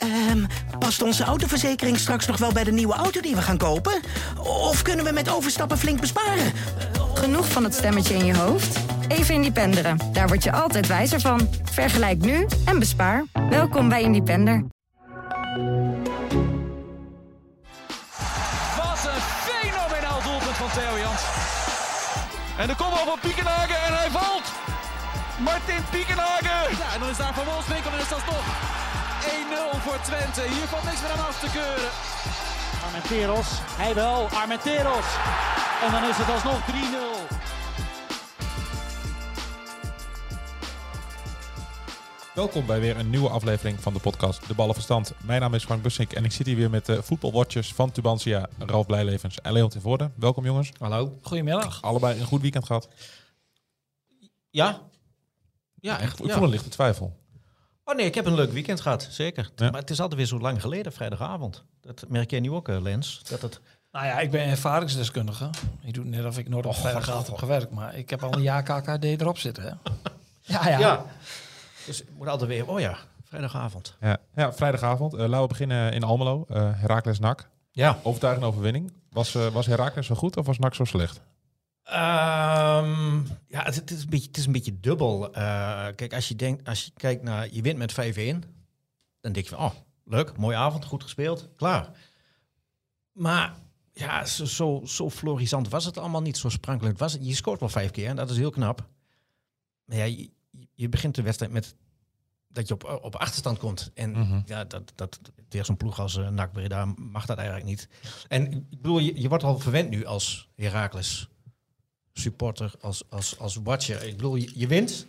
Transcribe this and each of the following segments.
Ehm, past onze autoverzekering straks nog wel bij de nieuwe auto die we gaan kopen? Of kunnen we met overstappen flink besparen? Genoeg van het stemmetje in je hoofd? Even Independeren. Daar word je altijd wijzer van. Vergelijk nu en bespaar. Welkom bij Independer. Wat een fenomenaal doelpunt van Theo Jans. En de kopbal van Piekenhagen en hij valt. Martin Piekenhagen. Ja, en dan is daar Van Wolfswinkel en is dat toch 1-0 voor Twente. Hier valt niks meer aan af te keuren. Armenteros, hij wel, Armenteros. En dan is het alsnog 3-0. Welkom bij weer een nieuwe aflevering van de podcast De Ballenverstand. Mijn naam is Frank Bussink en ik zit hier weer met de voetbalwatchers van Tubantia, Ralf Blijlevens en Leon ten Voorde. Welkom jongens. Hallo. Goedemiddag. Allebei een goed weekend gehad. Ja? Ja, echt. Ik ja. voel een lichte twijfel. Oh nee, ik heb een leuk weekend gehad, zeker. Ja. Maar het is altijd weer zo lang geleden, vrijdagavond. Dat merk jij nu ook, eh, Lens. Dat het... Nou ja, ik ben ervaringsdeskundige. Ik doe net of ik nooit op vrijdagavond heb gewerkt, maar ik heb al een jaar KKD erop zitten. Hè? Ja, ja. Ja. Dus het moet altijd weer, oh ja, vrijdagavond. Ja, ja vrijdag,avond. Eh, laten we beginnen in Almelo. Uh, Herakles NAC. Ja. Overtuigende overwinning. Was, uh, was Herakles zo goed of was NAC zo slecht? Ehm, ja, het, het, is een beetje, het is een beetje dubbel. Uh, kijk, als je, denkt, als je kijkt naar, je wint met 5-1, dan denk je van, oh, leuk, mooie avond, goed gespeeld, klaar. Maar ja, zo, zo, zo florisant was het allemaal niet, zo sprankelend was het. Je scoort wel vijf keer en dat is heel knap. Maar ja, je, je begint de wedstrijd met dat je op, op achterstand komt. En Mhm. ja, dat, dat, tegen zo'n ploeg als uh, NAC Breda mag dat eigenlijk niet. En ik bedoel, je, je wordt al verwend nu als Heracles supporter, als, als, als watcher. Ik bedoel, je, je wint,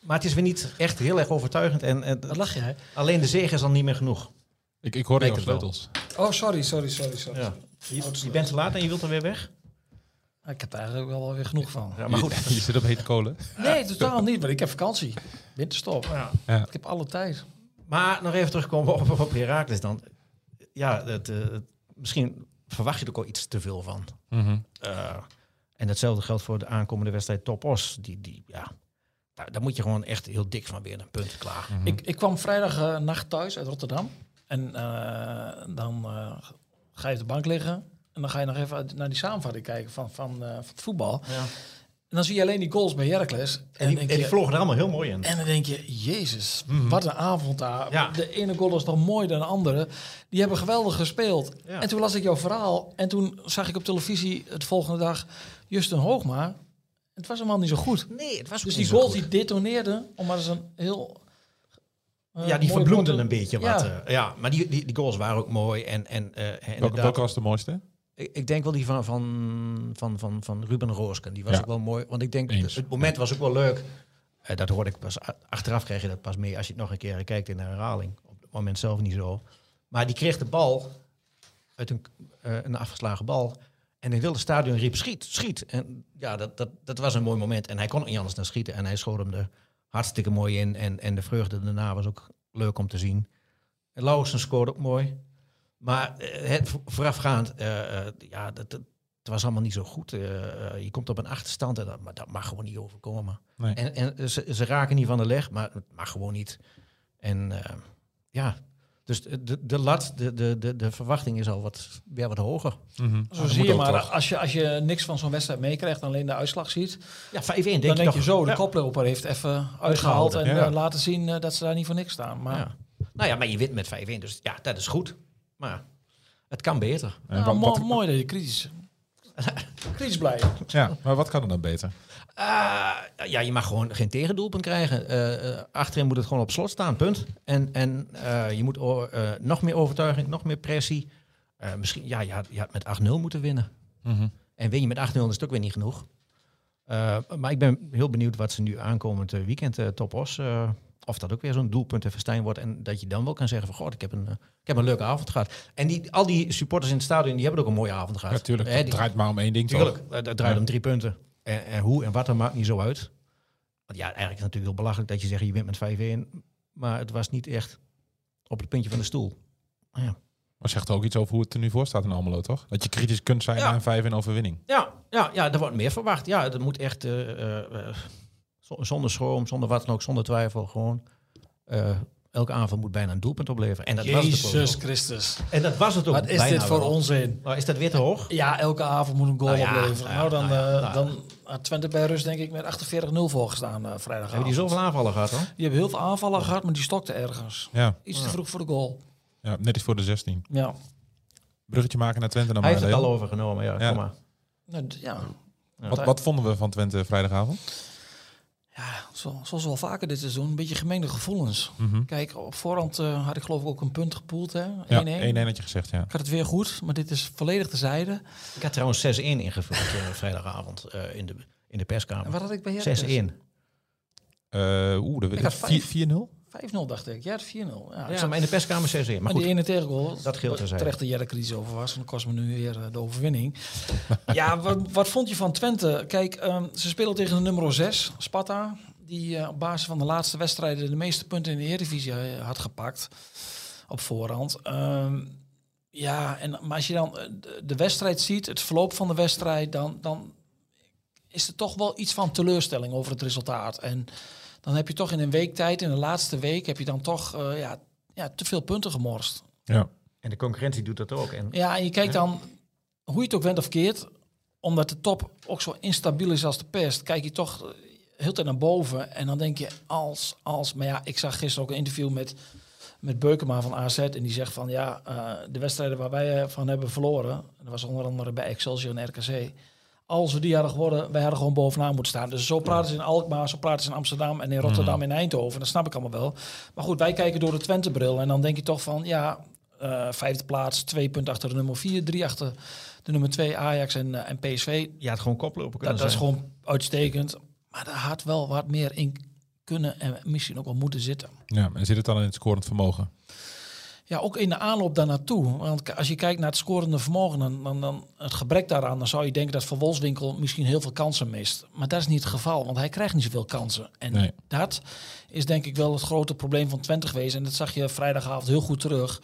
maar het is weer niet echt heel erg overtuigend. En, en Wat lach jij? alleen de zege is dan niet meer genoeg. Ik, ik Lijkt het wel. sleutels. Oh, sorry, sorry, sorry. sorry. Ja. Je, je bent te laat en je wilt er weer weg? Ik heb er eigenlijk wel weer genoeg van. Ja, maar goed. Je, je zit op hete kolen. Nee, totaal niet, want ik heb vakantie. Winterstop. Ja. Ik heb alle tijd. Maar nog even terugkomen op, op Heracles dan. Ja, het, uh, misschien verwacht je er ook al iets te veel van. Mhm. Uh, en hetzelfde geldt voor de aankomende wedstrijd Top Os. Die, die, ja, daar, daar moet je gewoon echt heel dik van weer een punt klaar. Mhm. Ik, ik kwam vrijdag uh, nacht thuis uit Rotterdam. En uh, dan ga je op de bank liggen. En dan ga je nog even naar die samenvatting kijken van, van, van het voetbal. Ja. En dan zie je alleen die goals bij Heracles. En, en die, denk en die je, vlogen er allemaal heel mooi in. En dan denk je, jezus, mm -hmm. wat een avond daar. Ja. De ene goal is nog mooier dan de andere. Die hebben geweldig gespeeld. Ja. En toen las ik jouw verhaal. En toen zag ik op televisie het volgende dag Justin Hoogma. Het was helemaal niet zo goed. Nee, het was Dus die goed. die detoneerden, om maar eens een heel... Uh, ja, die verbloemden een beetje ja. wat. Uh, ja, maar die, die, die, goals waren ook mooi. En, en, uh, welke, welke was de mooiste? Ik, ik, denk wel die van, van, van, van, van Ruben Roosken. Die was ja. ook wel mooi. Want ik denk, Eens. het moment was ook wel leuk. Uh, dat hoorde ik pas achteraf krijg je dat pas mee als je het nog een keer kijkt in de herhaling. Op het moment zelf niet zo. Maar die kreeg de bal uit een, uh, een afgeslagen bal. En de wilde stadion riep schiet, schiet. En ja, dat, dat, dat was een mooi moment. En hij kon ook niet anders dan schieten. En hij schoot hem er hartstikke mooi in. En, en de vreugde daarna was ook leuk om te zien. En Lauwersen scoorde ook mooi. Maar uh, het voorafgaand, uh, uh, ja, dat, dat, het was allemaal niet zo goed. Uh, je komt op een achterstand en dat, maar dat mag gewoon niet overkomen. Nee. En, en ze, ze, raken niet van de leg, maar het mag gewoon niet. En ja, dus de, de lat, de, de, de, de verwachting is al wat, weer wat hoger. Mm -hmm. Zo zie je maar, als je, als je niks van zo'n wedstrijd meekrijgt en alleen de uitslag ziet... Ja, 5-1 denk Dan je denk je zo, de ja. koploper heeft even uitgehaald... en ja. uh, laten zien uh, dat ze daar niet voor niks staan. Maar ja. Nou ja, maar je wint met 5-1, dus ja, dat is goed. Maar het kan beter. Nou, wat, mo wat, mooi dat je kritisch, kritisch blijft. Ja, maar wat kan er dan beter? Uh, ja, je mag gewoon geen tegendoelpunt krijgen. Uh, achterin moet het gewoon op slot staan, punt. En, en uh, je moet nog meer overtuiging, nog meer pressie. misschien, ja, je had, je had met 8-0 moeten winnen. Mm -hmm. En win je met 8-0 is het ook weer niet genoeg. maar ik ben heel benieuwd wat ze nu aankomend weekend top os of dat ook weer zo'n doelpuntenfestijn wordt. En dat je dan wel kan zeggen van, god, ik heb een, uh, ik heb een leuke avond gehad. En die, al die supporters in het stadion, die hebben ook een mooie avond gehad. Natuurlijk, het draait maar om één ding tuurlijk, toch? het draait Ja. om drie punten. En, en hoe en wat, dat maakt niet zo uit. Want ja, eigenlijk is het natuurlijk heel belachelijk dat je zegt, je wint met 5-1. Maar het was niet echt op het puntje van de stoel. Maar ja. Maar zegt ook iets over hoe het er nu voor staat in Almelo, toch? Dat je kritisch kunt zijn Ja. na een 5 in overwinning. Ja, ja, ja, er wordt meer verwacht. Ja, dat moet echt uh, uh, uh, zonder schroom, zonder wat dan ook, zonder twijfel gewoon uh, Elke aanval moet bijna een doelpunt opleveren. En dat was het ook. Christus. En dat was het ook Wat is bijna dit voor wel. onzin? Nou, is dat weer te hoog? Ja, elke avond moet een goal Nou ja, opleveren. nou Nou, dan, nou ja, eh, nou. dan had Twente bij rust denk ik met 48-0 voorgestaan uh, vrijdagavond. Hebben die zoveel aanvallen gehad hoor? Die hebben heel veel aanvallen gehad, maar die stokten ergens. Ja, Iets te vroeg voor de goal. ja, net iets voor de 16. Ja. Bruggetje maken naar Twente dan Hij maar. heeft het al overgenomen, ja. Ja. Kom maar. Nou, ja. Wat, wat vonden we van Twente vrijdagavond? Ja, zo, zoals wel vaker dit seizoen, een beetje gemengde gevoelens. Mhm. Kijk, op voorhand eh, had ik geloof ik ook een punt gepoeld, hè? 1-1. Ja, 1-1 had je gezegd, ja. Ik had het weer goed, maar dit is volledig de zijde. Ik had trouwens 6-1 ingevuld eh, vrijdagavond eh, in, de, in de perskamer. En wat had ik bij 6-1. Heracles? Eh Oeh, dat vijf. 4-0? 5-0 dacht ik. Ja, het 4-0. Ja, ik Ja, zat- maar in de perskamer 6-1. Maar Maar goed, die ene tegengoal, dat geldt terzijde. terecht dat jij er kritisch over was. En dat kost me nu weer eh, de overwinning. ja, wat, wat vond je van Twente? Kijk, ehm, ze spelen tegen de nummer 6, Sparta. Die eh, op basis van de laatste wedstrijden de meeste punten in de Eredivisie eh, had gepakt. Op voorhand. Ehm, ja, en, maar als je dan de, de wedstrijd ziet, het verloop van de wedstrijd, dan, dan is er toch wel iets van teleurstelling over het resultaat. En dan heb je toch in een week tijd, in de laatste week, heb je dan toch eh, ja, ja, te veel punten gemorst. Ja. En de concurrentie doet dat ook. En Ja, en je kijkt dan, hoe je het ook went of keert, omdat de top ook zo instabiel is als de pest, kijk je toch eh, heel tijd naar boven. En dan denk je, als, als. Maar ja, ik zag gisteren ook een interview met, met Beukema van AZ. En die zegt van, ja, eh, de wedstrijden waar wij van hebben verloren, dat was onder andere bij Excelsior en RKC. Als we die hadden geworden, wij hadden gewoon bovenaan moeten staan. Dus zo praten ze in Alkmaar, zo praten ze in Amsterdam en in Rotterdam en Eindhoven. Dat snap ik allemaal wel. Maar goed, wij kijken door de Twente-bril. En dan denk je toch van, ja, eh, vijfde plaats, twee punten achter de nummer vier, drie achter de nummer twee, Ajax en, eh, en PSV. je had gewoon koplopen kunnen Dat, dat is gewoon uitstekend. Maar daar had wel wat meer in kunnen en misschien ook wel moeten zitten. ja, en zit het dan in het scorend vermogen? Ja, ook in de aanloop daar naartoe. Want als je kijkt naar het scorende vermogen, dan, dan, dan het gebrek daaraan, dan zou je denken dat Van Wolfswinkel misschien heel veel kansen mist. Maar dat is niet het geval, want hij krijgt niet zoveel kansen. En Nee. dat is denk ik wel het grote probleem van Twente geweest. En dat zag je vrijdagavond heel goed terug.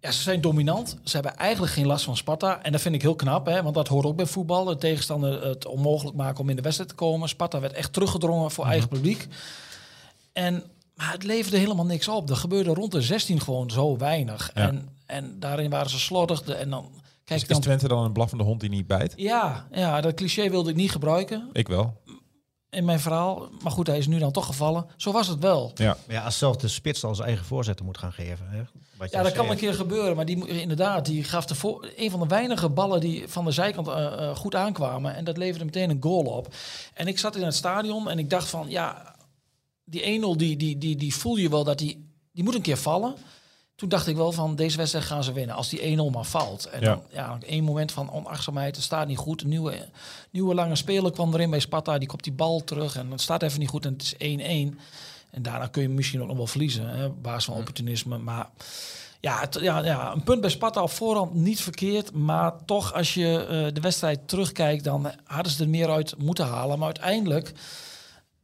Ja, ze zijn dominant. Ze hebben eigenlijk geen last van Sparta. En dat vind ik heel knap, hè, want dat hoort ook bij voetbal. De tegenstander het onmogelijk maken om in de wedstrijd te komen. Sparta werd echt teruggedrongen voor eigen publiek. En, maar het leverde helemaal niks op. Er gebeurde rond de 16 gewoon zo weinig. Ja. En, en daarin waren ze slordig. De- En dan kijk Is, dan... is Twente dan een blaffende hond die niet bijt? Ja, ja, dat cliché wilde ik niet gebruiken Ik wel. in mijn verhaal. Maar goed, hij is nu dan toch gevallen. Zo was het wel. Ja. Maar ja, als zelfs de spits al zijn eigen voorzetten moet gaan geven. Hè? Wat je Ja, dat kan een keer gebeuren. Maar die, inderdaad, die gaf de voor, een van de weinige ballen die van de zijkant eh, eh, goed aankwamen. En dat leverde meteen een goal op. En ik zat in het stadion en ik dacht van, ja, die 1-0, die, die, die, die voel je wel dat die, die moet een keer vallen. Toen dacht ik wel van, deze wedstrijd gaan ze winnen. Als die 1-0 maar valt. En Ja. dan, ja, één moment van onachtzaamheid. Het staat niet goed. Een nieuwe, nieuwe lange speler kwam erin bij Sparta. Die kopt die bal terug en het staat even niet goed. En het is 1-1. En daarna kun je misschien ook nog wel verliezen. Hè, op basis van opportunisme. Maar ja, het, ja, ja, een punt bij Sparta op voorhand niet verkeerd. Maar toch, als je eh, de wedstrijd terugkijkt, dan hadden ze er meer uit moeten halen. Maar uiteindelijk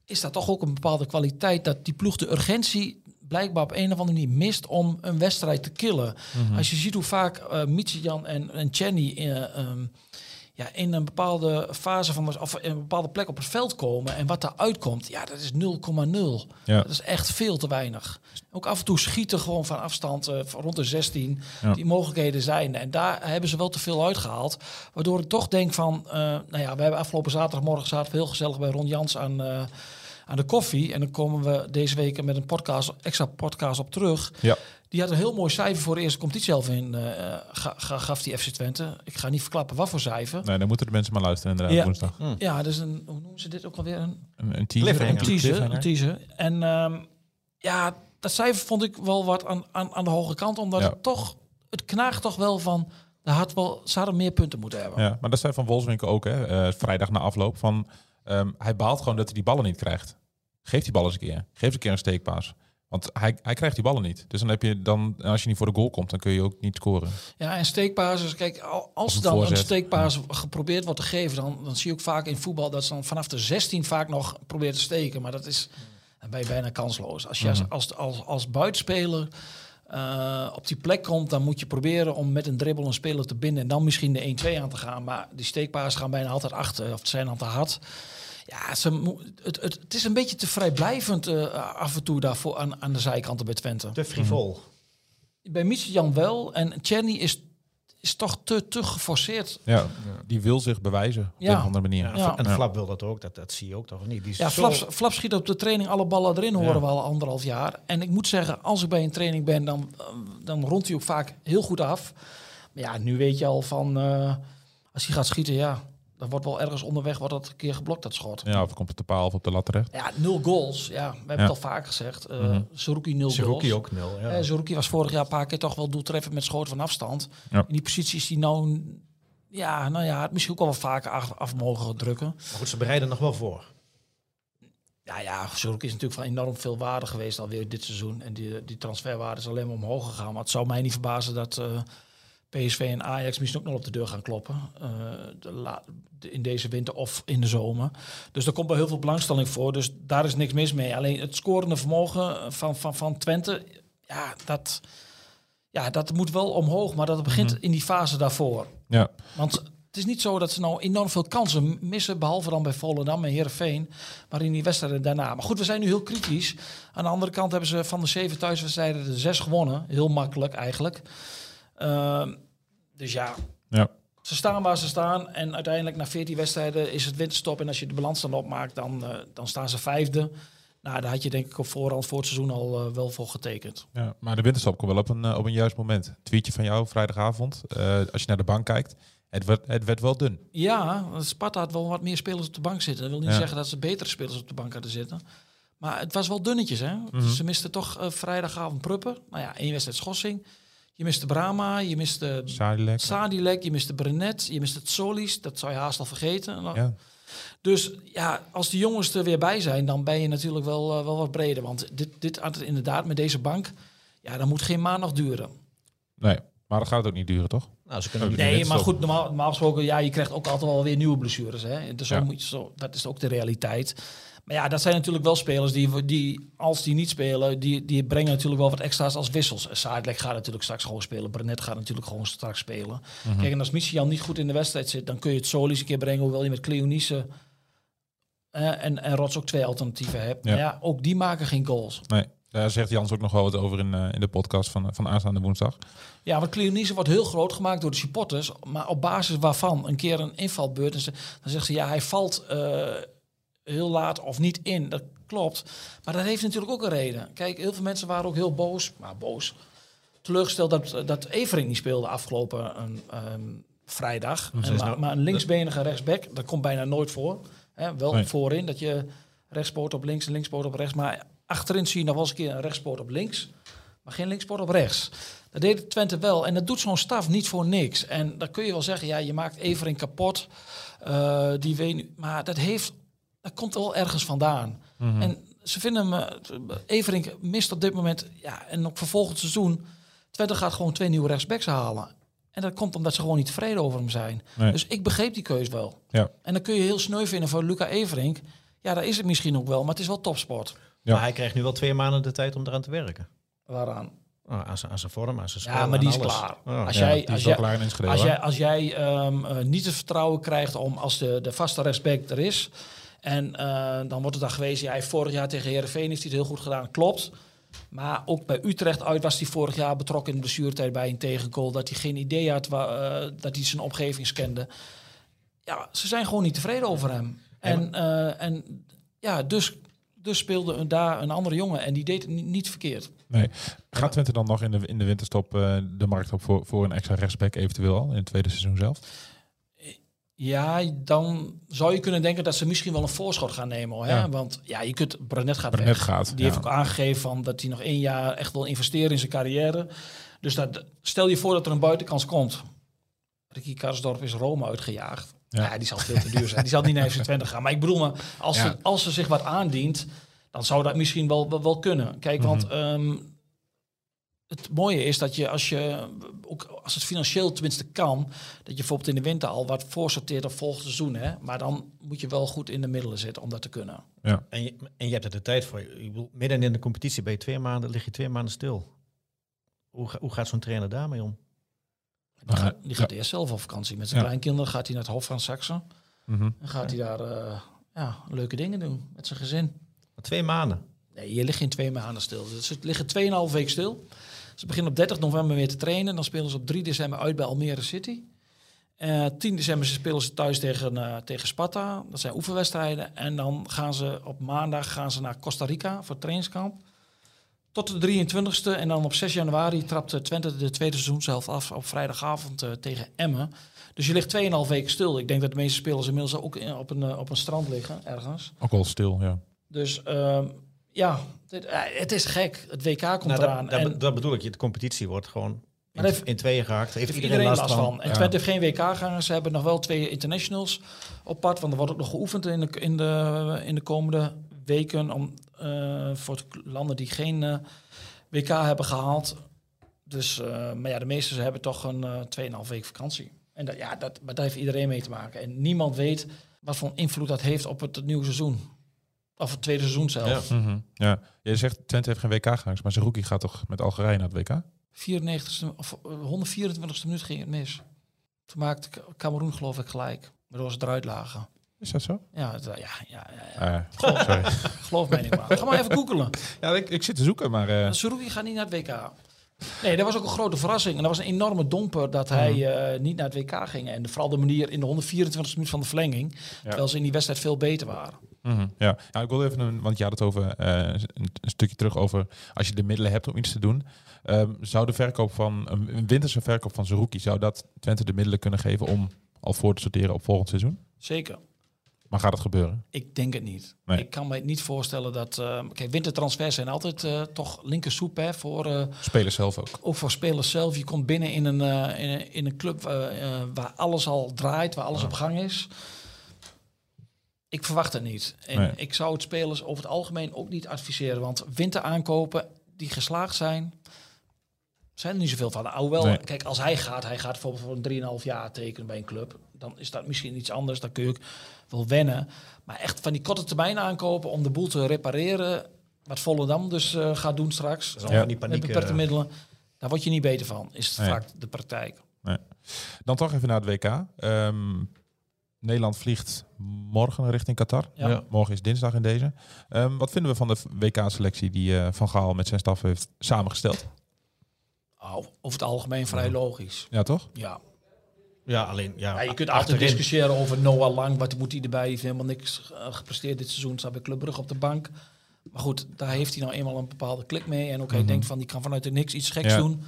is dat toch ook een bepaalde kwaliteit dat die ploeg de urgentie blijkbaar op een of andere manier mist om een wedstrijd te killen. Als je ziet hoe vaak eh Michijan en, en Chenny ja, in een bepaalde fase van of in een bepaalde plek op het veld komen en wat daar uitkomt, ja, dat is 0,0. Ja. Dat is echt veel te weinig. Ook af en toe schieten gewoon van afstand eh, rond de 16. Ja. Die mogelijkheden zijn. En daar hebben ze wel te veel uitgehaald. Waardoor ik toch denk van, eh, nou ja, we hebben afgelopen zaterdagmorgen zaten we heel gezellig bij Ron Jans aan, eh, aan de koffie. En dan komen we deze week met een podcast, extra podcast op terug. Ja. Die had een heel mooi cijfer voor de eerste competitie zelf in. eh, ga, ga- gaf die FC Twente. Ik ga niet verklappen wat voor cijfer. Nee, dan moeten de mensen maar luisteren inderdaad Ja. woensdag. Ja, dus een, hoe noemen ze dit ook alweer? Een Een, een teaser. Cliffhanger. een teaser, cliffhanger. een teaser. En ehm, ja, dat cijfer vond ik wel wat aan, aan, aan de hoge kant. Omdat Ja. het toch, het knaagt toch wel van, daar had wel, ze hadden meer punten moeten hebben. Ja, maar dat zei Van Wolfswinkel ook, hè, eh, vrijdag na afloop. Van, ehm, hij baalt gewoon dat hij die ballen niet krijgt. Geef die ballen eens een keer. Geef eens een keer een steekpaas. Want hij, hij krijgt die ballen niet. Dus dan heb je dan, als je niet voor de goal komt, dan kun je ook niet scoren. Ja, en steekpases, kijk, al- als een dan een steekpaas geprobeerd wordt te geven, dan, dan zie je ook vaak in voetbal dat ze dan vanaf de 16 vaak nog probeert te steken. Maar dat is dan ben je bijna kansloos. Als je als, als, als, als buitenspeler eh, op die plek komt, dan moet je proberen om met een dribbel een speler te binden en dan misschien de 1-2 aan te gaan. Maar die steekpaas gaan bijna altijd achter, of zijn al te hard. Ja, ze, het, het, het is een beetje te vrijblijvend eh, af en toe daarvoor aan, aan de zijkanten bij Twente. Te frivol. Bij Jan wel en Czerny is, is toch te, te geforceerd. Ja, die wil zich bewijzen op Ja. een of andere manier. Ja, Ja. En Flap wil dat ook, dat, dat zie je ook toch niet? Die Ja, zo- Flap, Flap schiet op de training alle ballen erin, horen Ja. we al anderhalf jaar. En ik moet zeggen, als ik bij een training ben, dan, eh, dan rondt hij ook vaak heel goed af. Maar ja, nu weet je al van, eh, als hij gaat schieten, ja, dan wordt wel ergens onderweg wordt dat een keer geblokt, dat schot. Ja, of komt op de paal of op de lat terecht. Ja, nul goals. Ja, we hebben Ja. het al vaker gezegd. Uh. Zerouki nul Zerouki goals. ook nul. Ja. Eh, was vorig jaar een paar keer toch wel doeltreffend met schoten van afstand. Ja. In die positie is hij nou, ja, nou ja, het misschien ook wel wat vaker af, af mogen drukken. Maar goed, ze bereiden nog wel voor. Ja, ja, Zerouki is natuurlijk van enorm veel waarde geweest alweer dit seizoen. En die, die transferwaarde is alleen maar omhoog gegaan. Maar het zou mij niet verbazen dat eh, PSV en Ajax misschien ook nog op de deur gaan kloppen. eh, de la- de- in deze winter of in de zomer. Dus daar komt wel heel veel belangstelling voor. Dus daar is niks mis mee. Alleen het scorende vermogen van, van, van Twente, ja dat, ja, dat moet wel omhoog. Maar dat begint in die fase daarvoor. Ja, Want het is niet zo dat ze nou enorm veel kansen missen, behalve dan bij Volendam en Heerenveen, maar in die wedstrijden daarna. Maar goed, we zijn nu heel kritisch. Aan de andere kant hebben ze van de zeven thuiswedstrijden de zes gewonnen. Heel makkelijk eigenlijk. Ehm, dus ja, ja. ze staan waar ze staan. En uiteindelijk na 14 wedstrijden is het winterstop. En als je de balans dan opmaakt, dan, eh, dan staan ze vijfde. Nou, daar had je denk ik op voorhand voor het seizoen al eh, wel voor getekend. Ja, maar de winterstop komt wel op een, eh, op een juist moment. Tweetje van jou vrijdagavond. Als je naar de bank kijkt, het werd, het werd wel dun. Ja, Sparta had wel wat meer spelers op de bank zitten. Dat wil niet Ja. zeggen dat ze betere spelers op de bank hadden zitten. Maar het was wel dunnetjes, hè? Mhm. Ze misten toch vrijdagavond Prupper. Nou ja, één wedstrijd schorsing. Je miste Brama, je miste Sadilek. Sadilek, je miste Brenet, je miste het Solis. Dat zou je haast al vergeten. Ja. Dus ja, als die jongens er weer bij zijn, dan ben je natuurlijk wel, eh, wel wat breder. Want dit, dit had het inderdaad met deze bank, ja, dat moet geen maand nog duren. Nee, maar dat gaat het ook niet duren, toch? Nou, ze kunnen Nee, maar goed, normaal, normaal gesproken, ja, je krijgt ook altijd wel weer nieuwe blessures. Hè? Dus zo Ja. moet je, zo, dat is ook de realiteit. Maar ja, dat zijn natuurlijk wel spelers die, die als die niet spelen, die, die brengen natuurlijk wel wat extra's als wissels. Sadlek gaat natuurlijk straks gewoon spelen. Brenet gaat natuurlijk gewoon straks spelen. Mhm. Kijk, en als Michiel niet goed in de wedstrijd zit, dan kun je het Solis een keer brengen, hoewel je met Cleonice eh, en, en Rots ook twee alternatieven hebt. Ja. Maar ja, ook die maken geen goals. Nee, daar zegt Jans ook nog wel wat over in, eh, in de podcast van, van aanstaande woensdag. Ja, want Cleonice wordt heel groot gemaakt door de supporters. Maar op basis waarvan een keer een invalbeurt. En ze, dan zegt ze, ja, hij valt eh, heel laat of niet in. Dat klopt. Maar dat heeft natuurlijk ook een reden. Kijk, heel veel mensen waren ook heel boos. Maar boos. Teleurgesteld dat, dat Evering niet speelde afgelopen een, ehm, vrijdag. En is maar, nou- maar een linksbenige rechtsback, dat komt bijna nooit voor. Hè, wel Nee. voorin, dat je rechtspoot op links en linkspoot op rechts. Maar achterin zie je nog wel eens een keer een rechtspoot op links. Maar geen linkspoot op rechts. Dat deed Twente wel. En dat doet zo'n staf niet voor niks. En dan kun je wel zeggen, ja, je maakt Evering kapot. Eh, die weet, nu- maar dat, heeft, dat komt wel ergens vandaan. Mhm. En ze vinden hem, eh, Evering mist op dit moment, ja, en ook voor volgend seizoen, Twente gaat gewoon twee nieuwe rechtsbacks halen. En dat komt omdat ze gewoon niet tevreden over hem zijn. Nee. Dus ik begreep die keus wel. Ja. En dan kun je heel sneu vinden voor Luca Everink. Ja, daar is het misschien ook wel, maar het is wel topsport. Ja. Maar hij krijgt nu wel twee maanden de tijd om eraan te werken. Waaraan? Ah, aan, zijn, aan zijn vorm, aan zijn spel, Ja, maar die is alles. klaar. Ah. Als Ja, jij, die als jij, klaar. Als hoor. jij, als jij ehm, eh, niet het vertrouwen krijgt om als de, de vaste respect er is. En eh, dan wordt het dan gewezen, ja, hij vorig jaar tegen Herenveen heeft hij het heel goed gedaan. Klopt. Maar ook bij Utrecht uit was hij vorig jaar betrokken in de blessuretijd bij een tegengoal. Dat hij geen idee had eh, dat hij zijn omgeving scande. Ja, ze zijn gewoon niet tevreden over hem. En, eh, en ja, dus, dus speelde een, daar een andere jongen en die deed het niet, verkeerd. Nee. Gaat Twente dan nog in de, in de winterstop de markt op voor, voor een extra rechtsback eventueel al in het tweede seizoen zelf? Ja, dan zou je kunnen denken dat ze misschien wel een voorschot gaan nemen. Hoor, hè? Ja. Want ja, je kunt Brenet gaat Brenet weg. gaat, Die ja. heeft ook aangegeven van dat hij nog één jaar echt wil investeren in zijn carrière. Dus dat, stel je voor dat er een buitenkans komt. Ricky Karsdorp is Rome uitgejaagd. Ja. Ja. die zal veel te duur zijn. Die zal niet naar FC Twente gaan. Maar ik bedoel, maar als, ze, als ze zich wat aandient, dan zou dat misschien wel, wel, wel kunnen. Kijk, Mhm. want ehm, het mooie is dat je als je, ook als het financieel tenminste kan, dat je bijvoorbeeld in de winter al wat voorsorteert op volgend seizoen. Hè? Maar dan moet je wel goed in de middelen zitten om dat te kunnen. En, je, en je hebt er de tijd voor. Ik bedoel, midden in de competitie ben je twee maanden, lig je twee maanden stil. Hoe, ga- hoe gaat zo'n trainer daarmee om? Die, gaat, die gaat ja. eerst zelf op vakantie. Met zijn Ja. kleinkinderen gaat hij naar het Hof van Saxe. Mhm. En gaat hij daar, eh, ja, leuke dingen doen met zijn gezin. Twee maanden. Nee, je ligt geen twee maanden stil. Dus ze liggen 2,5 week stil. Ze beginnen op 30 november weer te trainen. Dan spelen ze op 3 december uit bij Almere City. Uh, 10 december spelen ze thuis tegen, uh, tegen Sparta. Dat zijn oefenwedstrijden. En dan gaan ze op maandag gaan ze naar Costa Rica voor trainingskamp. Tot de 23e. En dan op 6 januari trapt Twente de tweede seizoenshelft af op vrijdagavond uh, tegen Emmen. Dus je ligt 2,5 weken stil. Ik denk dat de meeste spelers inmiddels ook in, op, een, op een strand liggen, ergens. Ook wel stil, ja. Dus ehm, ja, het, het, is gek. Het WK komt nou, eraan. Dat, en, dat bedoel ik. De competitie wordt gewoon in, heeft, in tweeën gehaakt. Heeft, heeft iedereen, last van. En Twente heeft geen WK-gangers. Ze hebben nog wel twee internationals op pad. Want er wordt ook nog geoefend in de, in de, in de komende weken. Om, uh, voor landen die geen uh, WK hebben gehaald. Dus, uh, maar ja, de meesten hebben toch een uh, 2,5 week vakantie. En dat, ja, dat, maar daar heeft iedereen mee te maken. En niemand weet wat voor invloed dat heeft op het, het nieuwe seizoen. Of het tweede seizoen zelf. Ja. Mm -hmm. ja. Je zegt Twente heeft geen WK-gangers, maar zijn rookie gaat toch met Algerije naar het WK? 94ste, of 124ste minuut ging het mis. Toen maakte Cameroen geloof ik gelijk. Waardoor ze eruit lagen. Is dat zo? Ja, het, ja, ja. ja, ja. Uh, geloof, sorry. geloof mij niet maar. Ga maar even googelen. Ja, ik, ik zit te zoeken, maar... Uh... Saruki gaat niet naar het WK. Nee, dat was ook een grote verrassing. En dat was een enorme domper dat hij uh, niet naar het WK ging. En vooral de manier in de 124 minuut van de verlenging. Ja. Terwijl ze in die wedstrijd veel beter waren. Mm -hmm. ja. ja, ik wil even, een, want je had het over uh, een, een, stukje terug over als je de middelen hebt om iets te doen. Um, zou de verkoop van een, een winterse verkoop van Zerouki, zou dat Twente de middelen kunnen geven om al voor te sorteren op volgend seizoen? Zeker. Maar gaat het gebeuren? Ik denk het niet. Nee. Ik kan me niet voorstellen dat... Uh, kijk, wintertransfers zijn altijd uh, toch linker soep hè, voor... Uh, spelers zelf ook. Ook voor spelers zelf. Je komt binnen in een, in een, in een club waar alles al draait, waar alles ja. op gang is. Ik verwacht het niet. En nee. ik zou het spelers over het algemeen ook niet adviseren. Want winter aankopen die geslaagd zijn, zijn er niet zoveel van. Alhoewel, nee. kijk, als hij gaat, hij gaat bijvoorbeeld voor een 3,5 jaar tekenen bij een club. Dan is dat misschien iets anders. Dan kun je wel wennen. Maar echt van die korte termijn aankopen om de boel te repareren. Wat Volendam dus uh, gaat doen straks. Ja. Die paniek, met beperkte middelen. Daar word je niet beter van. Is nee. vaak de praktijk. Nee. Dan toch even naar het WK. Um, Nederland vliegt morgen richting Qatar. Ja. Ja. Morgen is dinsdag in deze. Um, wat vinden we van de WK-selectie die uh, Van Gaal met zijn staf heeft samengesteld? Oh, over het algemeen vrij logisch. Ja, toch? Ja. Ja, alleen ja. ja je kunt altijd discussiëren over Noah Lang. Wat moet hij erbij? Hij heeft helemaal niks uh, gepresteerd dit seizoen. Staat bij Club Brugge op de bank. Maar goed, daar heeft hij nou eenmaal een bepaalde klik mee. En ook hij mm -hmm. denkt van, die kan vanuit de niks iets geks ja. doen.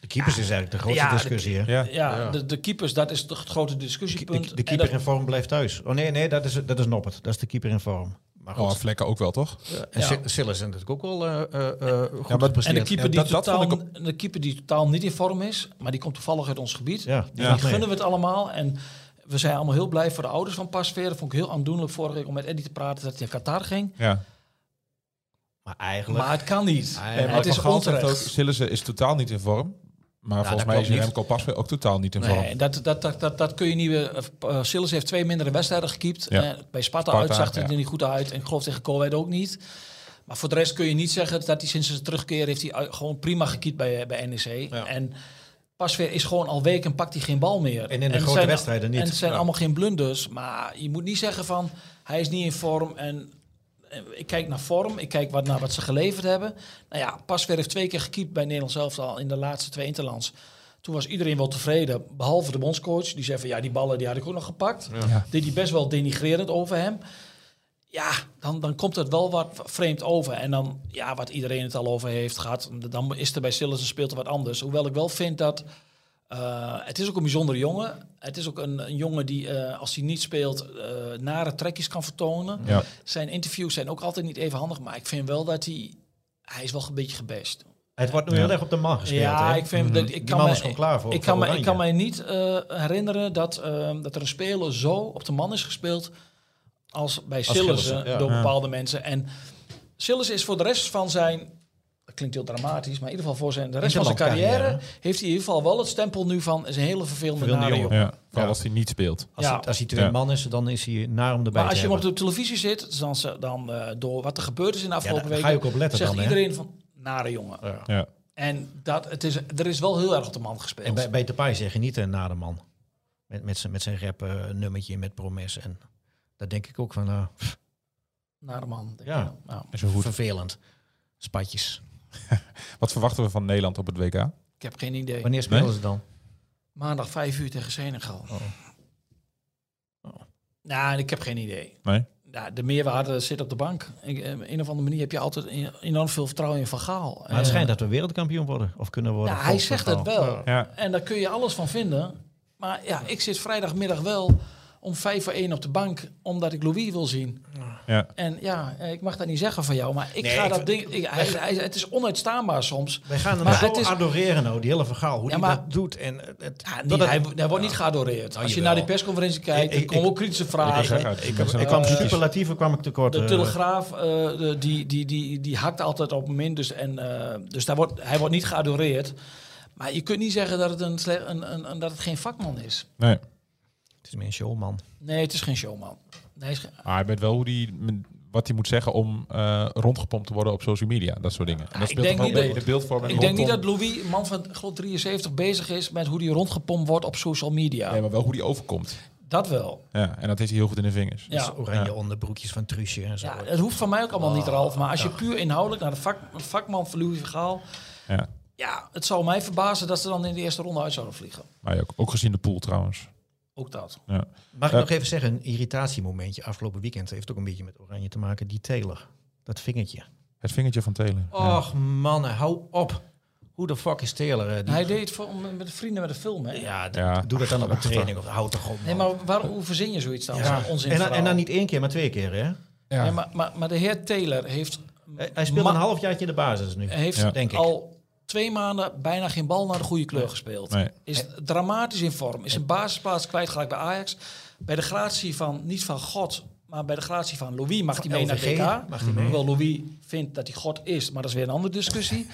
De keepers ja. is eigenlijk de grootste ja, discussie. De, ja, ja, De, de, keepers, dat is toch het grote discussiepunt. De, keeper dat, in vorm blijft thuis. Oh nee, nee, dat is, dat is Noppert. Dat is de keeper in vorm. Maar goed. Oh, vlekken ook wel, toch? Ja, en ja. Silas is natuurlijk ook wel uh, uh, goed ja, maar, En de keeper, die dat, totaal, dat de keeper die totaal niet in vorm is, maar die komt toevallig uit ons gebied. Ja, die ja. gunnen we het allemaal. En we zijn allemaal heel blij voor de ouders van Pasveer. Dat vond ik heel aandoenlijk vorige week om met Eddie te praten dat hij naar Qatar ging. Ja. Maar eigenlijk... Maar het kan niet. Ja, en het is onterecht. Silas is totaal niet in vorm. Maar ja, volgens mij is Remco Pasveer ook totaal niet in vorm. Nee, dat, dat, dat, dat, dat kun je niet weer... Uh, Silas heeft twee mindere wedstrijden gekiept. Ja. Uh, bij Sparta, Sparta uit zag het er niet goed uit. En ik geloof tegen Colwijk ook niet. Maar voor de rest kun je niet zeggen dat hij sinds zijn terugkeer... heeft hij gewoon prima gekiept bij, bij NEC. En Pasveer is gewoon al weken pakt hij geen bal meer. En in de en grote zijn, wedstrijden niet. En het zijn allemaal geen blunders. Maar je moet niet zeggen van... hij is niet in vorm en ik kijk naar vorm, ik kijk wat, naar wat ze geleverd hebben. Nou ja, Pasveer heeft twee keer gekiept bij Nederland zelf al in de laatste twee interlands. Toen was iedereen wel tevreden, behalve de bondscoach. Die zei van ja, die ballen die had ik ook nog gepakt. Ja. Deed hij best wel denigrerend over hem. Ja, dan, dan komt het wel wat vreemd over. En dan, ja, wat iedereen het al over heeft gehad, dan is er bij Sillis speelt er wat anders. Hoewel ik wel vind dat uh, het is ook een bijzondere jongen. Het is ook een, een jongen die, uh, als hij niet speelt, uh, nare trekjes kan vertonen. Ja. Zijn interviews zijn ook altijd niet even handig, maar ik vind wel dat hij... Hij is wel een beetje gebest. Het wordt nu ja. heel erg op de man gespeeld. Ja, hè? ik vind... Dat, ik kan is gewoon klaar voor. Ik kan, me, ik kan mij niet herinneren dat, dat er een speler zo op de man is gespeeld als bij ja. door bepaalde mensen. En Sillissen is voor de rest van zijn klinkt heel dramatisch, maar in ieder geval voor zijn de rest van zijn carrière, carrière, heeft hij in ieder geval wel het stempel nu van is een hele vervelende, vervelende jongen. Ja, ja. als hij niet speelt. Als, ja. hij, als hij twee ja. man is, dan is hij naar om erbij maar als je hem op de televisie zit, dan, dan uh, door wat er gebeurd is in de afgelopen ja, weken, ga je ook op letten zegt dan, iedereen van nare jongen. Ja. En dat, het is, er is wel heel erg op de man gespeeld. En bij, bij Depay zeg je niet een nare man. Met, met zijn, met zijn rap uh, nummertje met promes en Dat denk ik ook van, nou, Naar de man. Ja. ik. Nou, Is goed. vervelend. Spatjes. Wat verwachten we van Nederland op het WK? ik heb geen idee. Wanneer spelen Nee? ze dan? Maandag vijf uur tegen Senegal. Oh. Nou, ik heb geen idee. Nee? Ja, de meerwaarde zit op de bank. Ik, eh, op een of andere manier heb je altijd e- enorm veel vertrouwen in Van Gaal. Maar het schijnt dat we wereldkampioen worden. Of kunnen worden. Ja, hij zegt het wel. Ja. En daar kun je alles van vinden. Maar ja, ik zit vrijdagmiddag wel om vijf voor één op de bank, omdat ik Louis wil zien. Ja. En ja, eh, ik mag dat niet zeggen van jou, maar ik Nee, ga ik dat ding... Ik, hij, hij- het is onuitstaanbaar soms. Wij gaan hem Maar zo is- adoreren nou, die hele verhaal. Hoe Ja, hij maar- dat doet. En het, Ja, niet, hij, hij wordt niet geadoreerd. Als je naar die persconferentie kijkt, Ik- ik- komen ook kritische Ik, vragen. ik, kwam superlatieven kwam ik tekort. De eh. Telegraaf, eh, die, die, die, die hakt altijd op hem in. Dus, en, eh, dus daar wordt, hij wordt niet geadoreerd. Maar je kunt niet zeggen dat het, een, een, een- dat het geen vakman is. Nee. Het is meer een showman. Nee, het is geen showman. Nee, is Maar hij weet wel hoe die, wat hij moet zeggen om eh, rondgepompt te worden op social media. Dat soort dingen. En dat ik speelt denk niet mee, dat- de beeldvorming. ik denk niet dat Louis, man van geloof 73, bezig is met hoe hij rondgepompt wordt op social media. Nee, maar wel hoe die overkomt. Dat wel. Ja, en dat heeft hij heel goed in de vingers. Ja. Dus oranje onderbroekjes van Truusje en zo. Ja, het hoeft van mij ook allemaal niet Ralf. Maar als je puur inhoudelijk naar de vak, vakman van Louis Vergaal... Ja. Ja, het zou mij verbazen dat ze dan in de eerste ronde uit zouden vliegen. Maar ook, ook gezien de pool trouwens. Ook dat. Ja. Mag ik nog even zeggen, een irritatiemomentje afgelopen weekend heeft ook een beetje met oranje te maken. Die Taylor, dat vingertje. Het vingertje van Taylor. Och mannen, hou op. Hoe de fuck is Taylor? eh, die- Hij deed het voor, met de vrienden met de film, hè? Ja, doe dat dan op een training of houd toch op. Nee, maar waar, hoe verzin je zoiets dan? Ja. Onzin en, dan, en dan niet één keer, maar twee keer. Hè? Ja. Nee, maar, maar, maar de heer Taylor heeft, Hij, speelt een halfjaartje in de basis nu. heeft Ja. Denk ik. al twee maanden bijna geen bal naar de goede kleur gespeeld. Nee. Is dramatisch in vorm. Is een basisplaats kwijtgeraakt bij Ajax. Bij de gratie van, niet van God, maar bij de gratie van Louis mag hij mee naar WK. mag hij mee. Hoewel Louis vindt dat hij God is, maar dat is weer een andere discussie.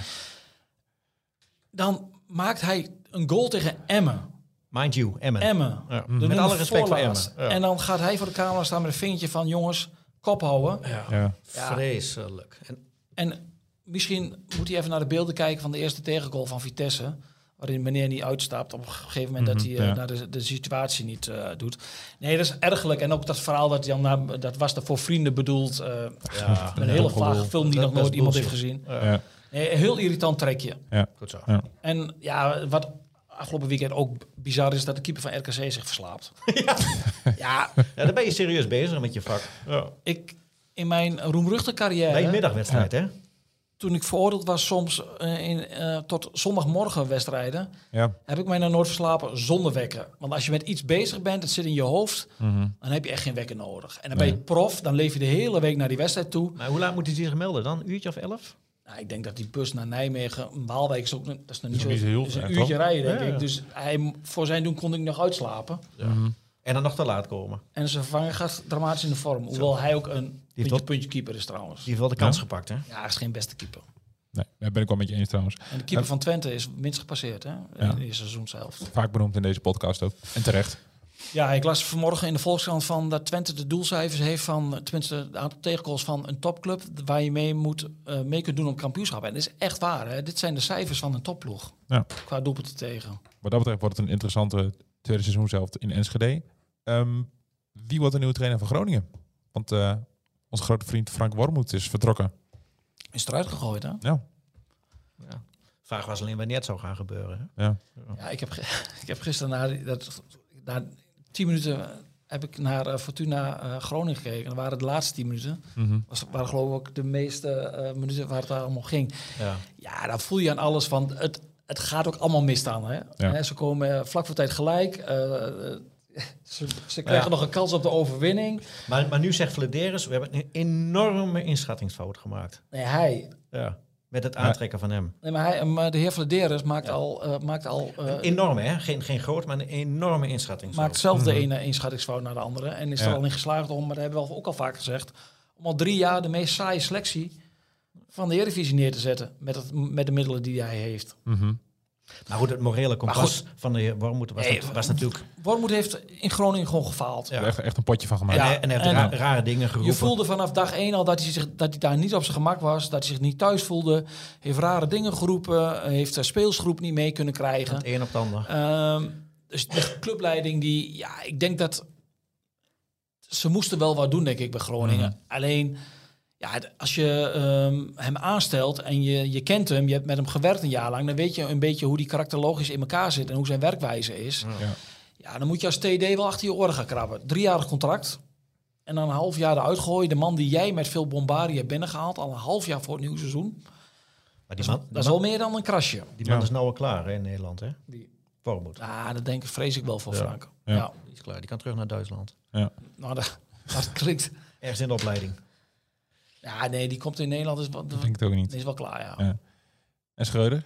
Dan maakt hij een goal tegen Emmen. Mind you, Emmen. Emmen. Ja. De Met alle respect voor. Emmen. Ja. En dan gaat hij voor de camera staan met een vingertje van... jongens, kop houden. Ja. Ja. Vreselijk. En, En misschien moet hij even naar de beelden kijken van de eerste tegengoal van Vitesse. Waarin meneer niet uitstapt op een gegeven moment dat hij eh, ja. naar de, de situatie niet eh, doet. Nee, dat is ergelijk. En ook dat verhaal dat dan naar, dat was er voor vrienden bedoeld. eh ja, een hele vage film die Dat- nog nooit iemand heeft gezien. Ja. Nee, een heel irritant trekje. goed zo. Ja. En ja, wat afgelopen weekend ook bizar is, dat de keeper van RKC zich verslaapt. ja, Ja, dan ben je serieus bezig met je vak. Ja. ik in mijn roemruchte carrière... Bij een middagwedstrijd, hè? Toen ik veroordeeld was soms eh, in, eh, tot zondagmorgen wedstrijden, Ja. heb ik mij nog nooit verslapen zonder wekker. Want als je met iets bezig bent, het zit in je hoofd, Mhm. dan heb je echt geen wekker nodig. En dan ben je prof, dan leef je de hele week naar die wedstrijd toe. Maar hoe laat moet hij zich melden dan? Een uurtje of elf? Nou, ik denk dat die bus naar Nijmegen, Waalwijk is ook dat is nog niet zo, is een uurtje toch? rijden, denk Ja, ja. ik. Dus hij, voor zijn doen kon ik nog uitslapen. En dan nog te laat komen. En zijn vervanger gaat dramatisch in de vorm. Hoewel hij ook een puntje, puntje keeper is trouwens. Die heeft wel de kans Ja. gepakt, hè? Ja, hij is geen beste keeper. Nee, daar ben ik wel met je eens trouwens. En de keeper van Twente is minst gepasseerd hè, Ja. in de seizoenshelft. Vaak benoemd in deze podcast ook. En terecht. Ja, ik las vanmorgen in de Volkskrant van dat Twente de doelcijfers heeft van, tenminste het aantal tegengoals van een topclub waar je mee moet eh, mee kunt doen op kampioenschap. En dat is echt waar. Hè? Dit zijn de cijfers van een topploeg Ja. qua doelpunten tegen. Wat dat betreft wordt het een interessante tweede seizoen zelf in Enschede. Ehm, wie wordt de nieuwe trainer van Groningen? Want eh, onze grote vriend Frank Wormoed is vertrokken. Is eruit gegooid, hè? Ja, Ja. Vraag was alleen wanneer het zou gaan gebeuren. Hè? ja. Ja, ik heb, ik heb gisteren na, dat, na tien minuten heb ik naar eh, Fortuna eh, Groningen gekeken. En dat waren de laatste tien minuten. Mhm. was, waren geloof ik ook de meeste eh, minuten waar het daar allemaal ging. Ja. Ja, dan voel je aan alles van het, het gaat ook allemaal mis dan. Hè? Hè, ze komen eh, vlak voor tijd gelijk. Ze, ze krijgen Ja. nog een kans op de overwinning. Maar, maar nu zegt Flederis, we hebben een enorme inschattingsfout gemaakt. Nee, hij. Ja. Met het aantrekken van hem. Nee, maar hij, maar de heer Vladeris maakt al, eh, maakt al eh, Een enorme, hè? Geen, geen groot, maar een enorme inschattingsfout. maakt zelf de ene inschattingsfout naar de andere. En is Ja. er al in geslaagd om, maar dat hebben we al- ook al vaak gezegd, om al drie jaar de meest saaie selectie van de Eredivisie neer te zetten met, het, met de middelen die hij heeft. Mhm. Maar goed, het morele kompas van de heer Wormoed was, Nee, was natuurlijk... Wormoed heeft in Groningen gewoon gefaald. Ja. Echt, echt een potje van gemaakt. Ja. en, heeft en- ra- rare dingen geroepen. Je voelde vanaf dag één al dat hij, zich, dat hij daar niet op zijn gemak was. Dat hij zich niet thuis voelde. Heeft rare dingen geroepen. Heeft de speelsgroep niet mee kunnen krijgen. Het een op het ander. Ehm, dus de clubleiding die... Ja, ik denk dat... ze moesten wel wat doen, denk ik, bij Groningen. Mhm. Alleen, ja, als je ehm, hem aanstelt en je, je kent hem, je hebt met hem gewerkt een jaar lang, dan weet je een beetje hoe die karakterologisch in elkaar zit en hoe zijn werkwijze is. Ja. Ja, dan moet je als TD wel achter je oren gaan krabben. Driejarig contract. En dan een half jaar eruit gooien. De man die jij met veel bombardie hebt binnengehaald, al een half jaar voor het nieuwe seizoen. Maar die man, Dat is wel meer dan een krasje. die man Ja. is nou al klaar hè, in Nederland, hè? Die- Vormoed. Ja, dat denk ik, vrees ik wel voor Ja. Frank. Ja. Ja. Die is klaar. Die kan terug naar Duitsland. Nou, dat, dat klinkt... Ergens in de opleiding. Ja, nee, die komt in Nederland. Is, wel- Ik denk het ook niet. is wel klaar, ja. Ja. En Schreuder?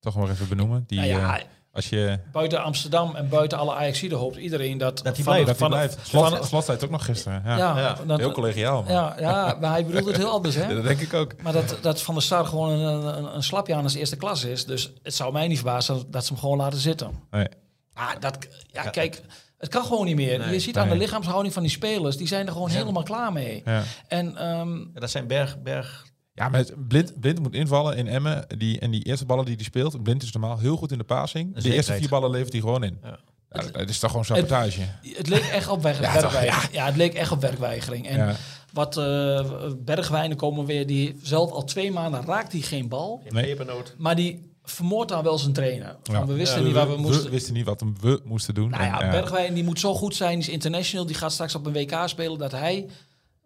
Toch nog even benoemen. Die, Nou ja, eh, als je... buiten Amsterdam en buiten alle Ajaxiden hoopt iedereen dat... Dat hij van- blijft, Dat hij van- blijft. van- Slot, Slot zei het ook nog gisteren. Ja. Ja, Ja. dat- Heel collegiaal. man. ja, ja, maar hij bedoelt het heel anders, hè? Dat denk ik ook. Maar dat, dat Van der Sar gewoon een, een, een slapje aan als eerste klas is. Dus het zou mij niet verbazen dat ze hem gewoon laten zitten. Nee. Ah, dat, ja, kijk, het kan gewoon niet meer. Nee. je ziet aan de lichaamshouding van die spelers, die zijn er gewoon helemaal klaar mee. Ja. En ehm, Ja, dat zijn berg, berg. Ja, maar het- Blind, Blind moet invallen in Emmen. Die, en die eerste ballen die hij speelt. Blind is normaal heel goed in de passing. De eerste vier ballen levert hij gewoon in. Ja. Ja, dat- dat is toch gewoon sabotage. het leek echt op weg, Ja, toch, werkweigering. Ja. het leek echt op werkweigering. En Ja. wat eh Bergwijnen komen weer, die zelf al twee maanden raakt hij geen bal. In Nee. pepernoot. Maar die vermoordt dan wel zijn trainer. Ja. We wisten Ja, niet waar we moesten. We wisten niet wat we moesten doen. Nou ja, En, Bergwijn die moet zo goed zijn, die is international, die gaat straks op een WK spelen, dat hij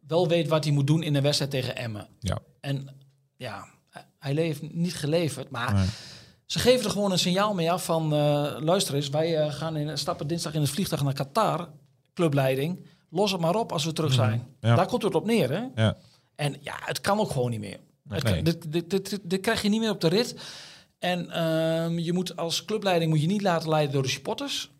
wel weet wat hij moet doen in een wedstrijd tegen Emmen. Ja. En ja, hij heeft niet geleverd, maar Nee. ze geven er gewoon een signaal mee af van, eh, luister eens, wij eh, gaan in, stappen dinsdag in het vliegtuig naar Qatar, clubleiding, los het maar op als we terug zijn. Ja. Daar komt het op neer, hè? Ja. En ja, het kan ook gewoon niet meer. Nee. dit, dit, dit, dit, dit krijg je niet meer op de rit. En ehm, je moet als clubleiding moet je niet laten leiden door de supporters.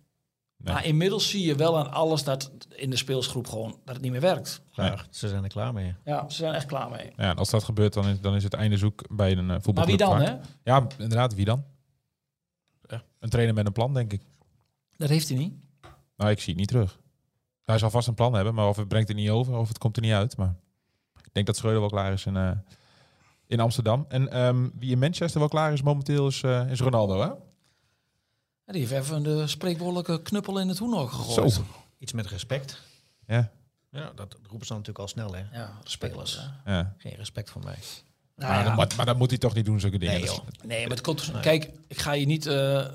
Nee. Maar inmiddels zie je wel aan alles dat in de speelsgroep gewoon dat het niet meer werkt. Klaar. Ze zijn er klaar mee. Ja, ze zijn echt klaar mee. Ja, en als dat gebeurt, dan is, dan is het einde zoek bij een uh, voetbalclub. Maar wie dan, vaak. hè? Ja, inderdaad, wie dan? Ja. Een trainer met een plan, denk ik. Dat heeft hij niet. Nou, ik zie het niet terug. Hij zal vast een plan hebben, maar of het brengt het niet over, of het komt er niet uit. Maar ik denk dat Schreuder wel klaar is in, eh, in Amsterdam. En ehm, wie in Manchester wel klaar is momenteel, is, eh, is Ronaldo, hè? Ja, Die heeft even de spreekwoordelijke knuppel in het hoenhoog gegooid. Zo. Iets met respect. Ja, Ja, dat roepen ze natuurlijk al snel, hè. Ja, de spelers. ja. Geen respect voor mij. Nou maar, ja, dat, maar, maar dat moet hij toch niet doen, zulke dingen. Nee, joh. Maar het komt. Kijk, ik ga je niet eh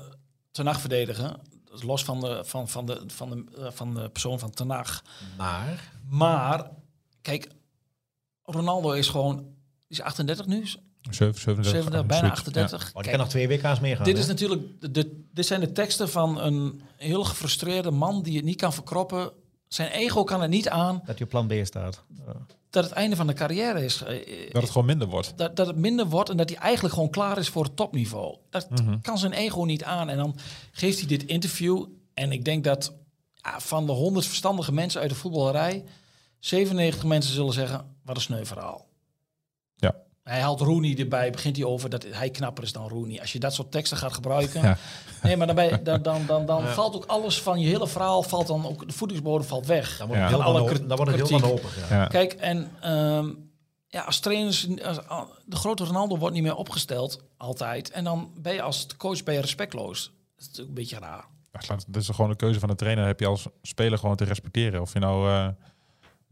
ten nacht verdedigen. Los van de, van, van, de, van, de, eh, van de persoon van Ten Hag. Maar... Maar, kijk, Ronaldo is gewoon... Is 38 nu, Zeven- 37, 37, bijna zoiets. 38. Oh, die Kijk, kan nog twee WK's meer gaan. dit hè? is natuurlijk... De, de- dit zijn de teksten van een heel gefrustreerde man... die het niet kan verkroppen. Zijn ego kan er niet aan Dat je plan B staat. Ja. dat het einde van de carrière is. eh, Dat het gewoon minder wordt. dat, dat het minder wordt en dat hij eigenlijk gewoon klaar is voor het topniveau. Dat Mhm. kan zijn ego niet aan. En dan geeft hij dit interview. En ik denk dat ja, van de honderd verstandige mensen uit de voetballerij... 97 mensen zullen zeggen, wat een sneu verhaal. Ja. Hij haalt Rooney erbij, begint hij over dat hij knapper is dan Rooney. Als je dat soort teksten gaat gebruiken... Ja. Nee, maar dan, ben je- dan, dan, dan, dan valt ook alles van je hele verhaal... valt dan ook de voedingsbodem valt weg. Dan wordt Ja. het heel, kri- dan wordt het heel wanhopig. Kijk, en ehm, ja, als trainers, als, de grote Ronaldo wordt niet meer opgesteld, altijd. En dan ben je als coach ben je respectloos. Dat is natuurlijk een beetje raar. Dat is gewoon een keuze van de trainer. Heb je als speler gewoon te respecteren. Of je nou uh,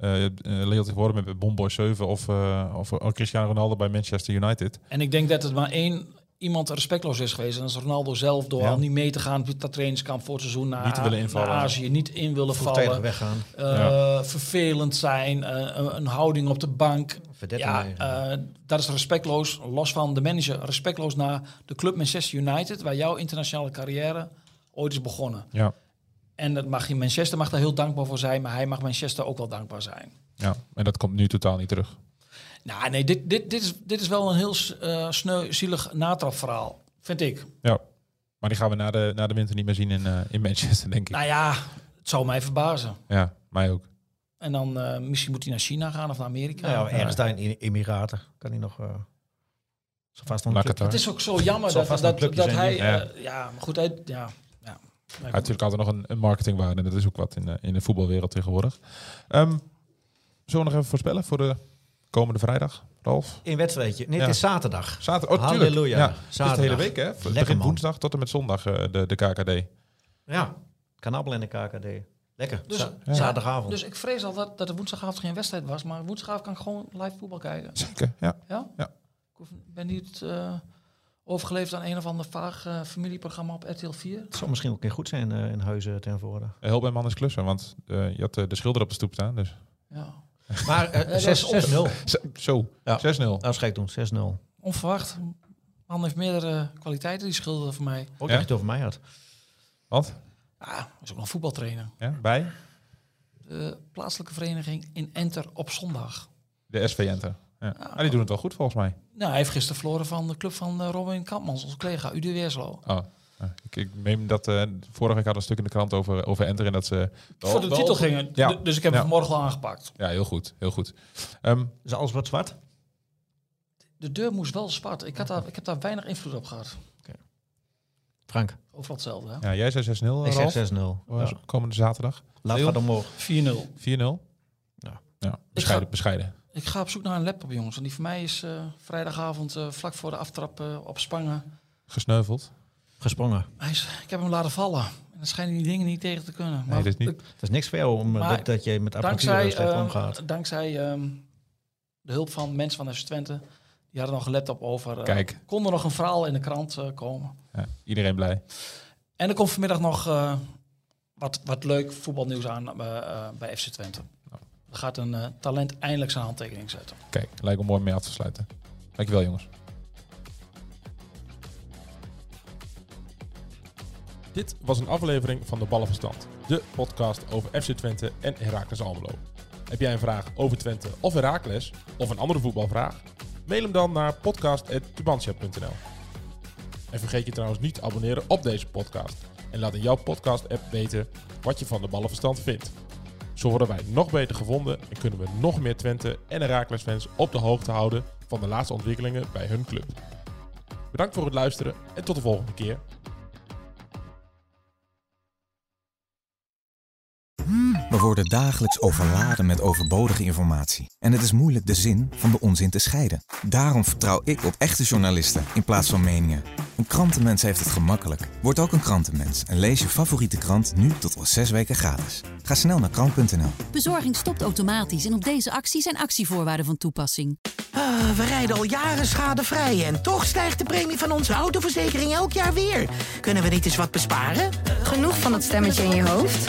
uh, leert geworden met Bomboy 7 of, uh, of uh, Cristiano Ronaldo bij Manchester United. En ik denk dat het maar één iemand respectloos is geweest. En dat is Ronaldo zelf door Ja. al niet mee te gaan op dat trainingskamp voor het seizoen naar, Niet te willen invallen. naar Azië. Niet in willen vallen. weggaan. eh, Ja. Vervelend zijn. eh, een, een houding op de bank. Ja, eh, dat is respectloos. Los van de manager, respectloos naar de club Manchester United, waar jouw internationale carrière ooit is begonnen. Ja, En dat mag in Manchester mag daar heel dankbaar voor zijn, maar hij mag Manchester ook wel dankbaar zijn. ja. En dat komt nu totaal niet terug. Nou, nee, dit, dit, dit, is, dit is wel een heel eh sneu, zielig natrapverhaal, vind ik. Ja. Maar die gaan we na de, na de winter niet meer zien in, uh, in Manchester, denk ik. Nou ja, het zou mij verbazen. Ja, mij ook. En dan uh, misschien moet hij naar China gaan of naar Amerika. Nou ja, ergens daar in de Emiraten kan hij nog... Uh, zo vast. Het is ook zo jammer dat, dat, dat hij... Ja. Ja. ja, maar goed, hij, ja, heeft natuurlijk altijd nog een, een marketingwaarde. En dat is ook wat in de, in de voetbalwereld tegenwoordig. Um, zullen we nog even voorspellen voor de komende vrijdag, Ralf? Een wedstrijdje. Nee, Ja. het is zaterdag. Zaterdag, oh, tuurlijk. Halleluja. Ja, het is de Zaterdag. hele week, hè? Lekker, begint man. woensdag tot en met zondag uh, de, de KKD. Ja, kanabbel en de KKD. Lekker. Dus- Za- ja. Zaterdagavond. Dus ik vrees al dat, dat er woensdagavond geen wedstrijd was. Maar woensdagavond kan ik gewoon live voetbal kijken. Zeker, ja. Ja? Ja. Ik ben niet eh, overgeleefd aan een of ander vaag eh, familieprogramma op RTL 4. Het zou misschien ook een keer goed zijn eh, in Huizen ten voorde. Heel bij man is klussen, want eh, je had eh, de schilder op de stoep staan. Dus. Ja. Maar eh, dat zes- is 6-0. Zo. Ja. 6-0. Nou, dat is gek doen. 6-0. Onverwacht. Man heeft meerdere kwaliteiten, die schilderde voor mij. Ook Ja? dat je het over mij had. Want? Ja, is ook nog voetbaltrainer. Ja, bij De plaatselijke vereniging in Enter op zondag. de SV Enter. Ja. Die doen het wel goed volgens mij. Nou, hij heeft gisteren verloren van de club van eh, Robin Kampmans, onze collega, UD Weerslo. Oh. Ik, ik meen dat eh, vorige week had een stuk in de krant over, over Enter en dat ze... wel- voor de wel- titel gingen. Ja. Dus ik heb Ja. hem vanmorgen al aangepakt. Ja, heel goed. Heel goed. Ehm, Is alles wat zwart? De deur moest wel zwart. Ik, had daar, ik heb daar weinig invloed op gehad. Frank. Overal hetzelfde, hè? ja, jij zei 6-0, Ik zeg 6-0. Oh, Ja. Komende zaterdag. 4-0. Laat gaat omhoog. 4-0. Ja. Ja, bescheiden. ga- bescheiden. Ik ga op zoek naar een laptop, jongens. En die voor mij is eh, vrijdagavond eh, vlak voor de aftrap op Spangen. Gesneuveld. Gesprongen. Hij is, ik heb hem laten vallen. En dan schijnen die dingen niet tegen te kunnen. Nee, dat is niet. ik- Het is niks voor jou om eh, Maar dat, dat je met apparatuur slecht eh, omgaat. dankzij ehm, de hulp van mensen van FC Twente. Die hadden nog een laptop over. eh, Kijk. Kon er nog een verhaal in de krant komen. Ja, iedereen blij. En er komt vanmiddag nog eh, wat, wat leuk voetbalnieuws aan bij FC Twente. Gaat een eh, talent eindelijk zijn handtekening zetten. Kijk, lijkt me mooi mee af te sluiten. Dankjewel jongens. Dit was een aflevering van de Ballenverstand. De podcast over FC Twente en Heracles Almelo. Heb jij een vraag over Twente of Heracles? Of een andere voetbalvraag? Mail hem dan naar podcast.tubantia.nl En vergeet je trouwens niet te abonneren op deze podcast. En laat in jouw podcast-app weten wat je van de Ballenverstand vindt. Zo worden wij nog beter gevonden en kunnen we nog meer Twente en Heracles fans op de hoogte houden van de laatste ontwikkelingen bij hun club. Bedankt voor het luisteren en tot de volgende keer. Worden dagelijks overladen met overbodige informatie. En het is moeilijk de zin van de onzin te scheiden. Daarom vertrouw ik op echte journalisten in plaats van meningen. Een krantenmens heeft het gemakkelijk. Word ook een krantenmens en lees je favoriete krant nu tot al zes weken gratis. Ga snel naar krant.nl. Bezorging stopt automatisch en op deze actie zijn actievoorwaarden van toepassing. Ah, we rijden al jaren schadevrij en toch stijgt de premie van onze autoverzekering elk jaar weer. Kunnen we niet eens wat besparen? Genoeg van dat stemmetje in je hoofd?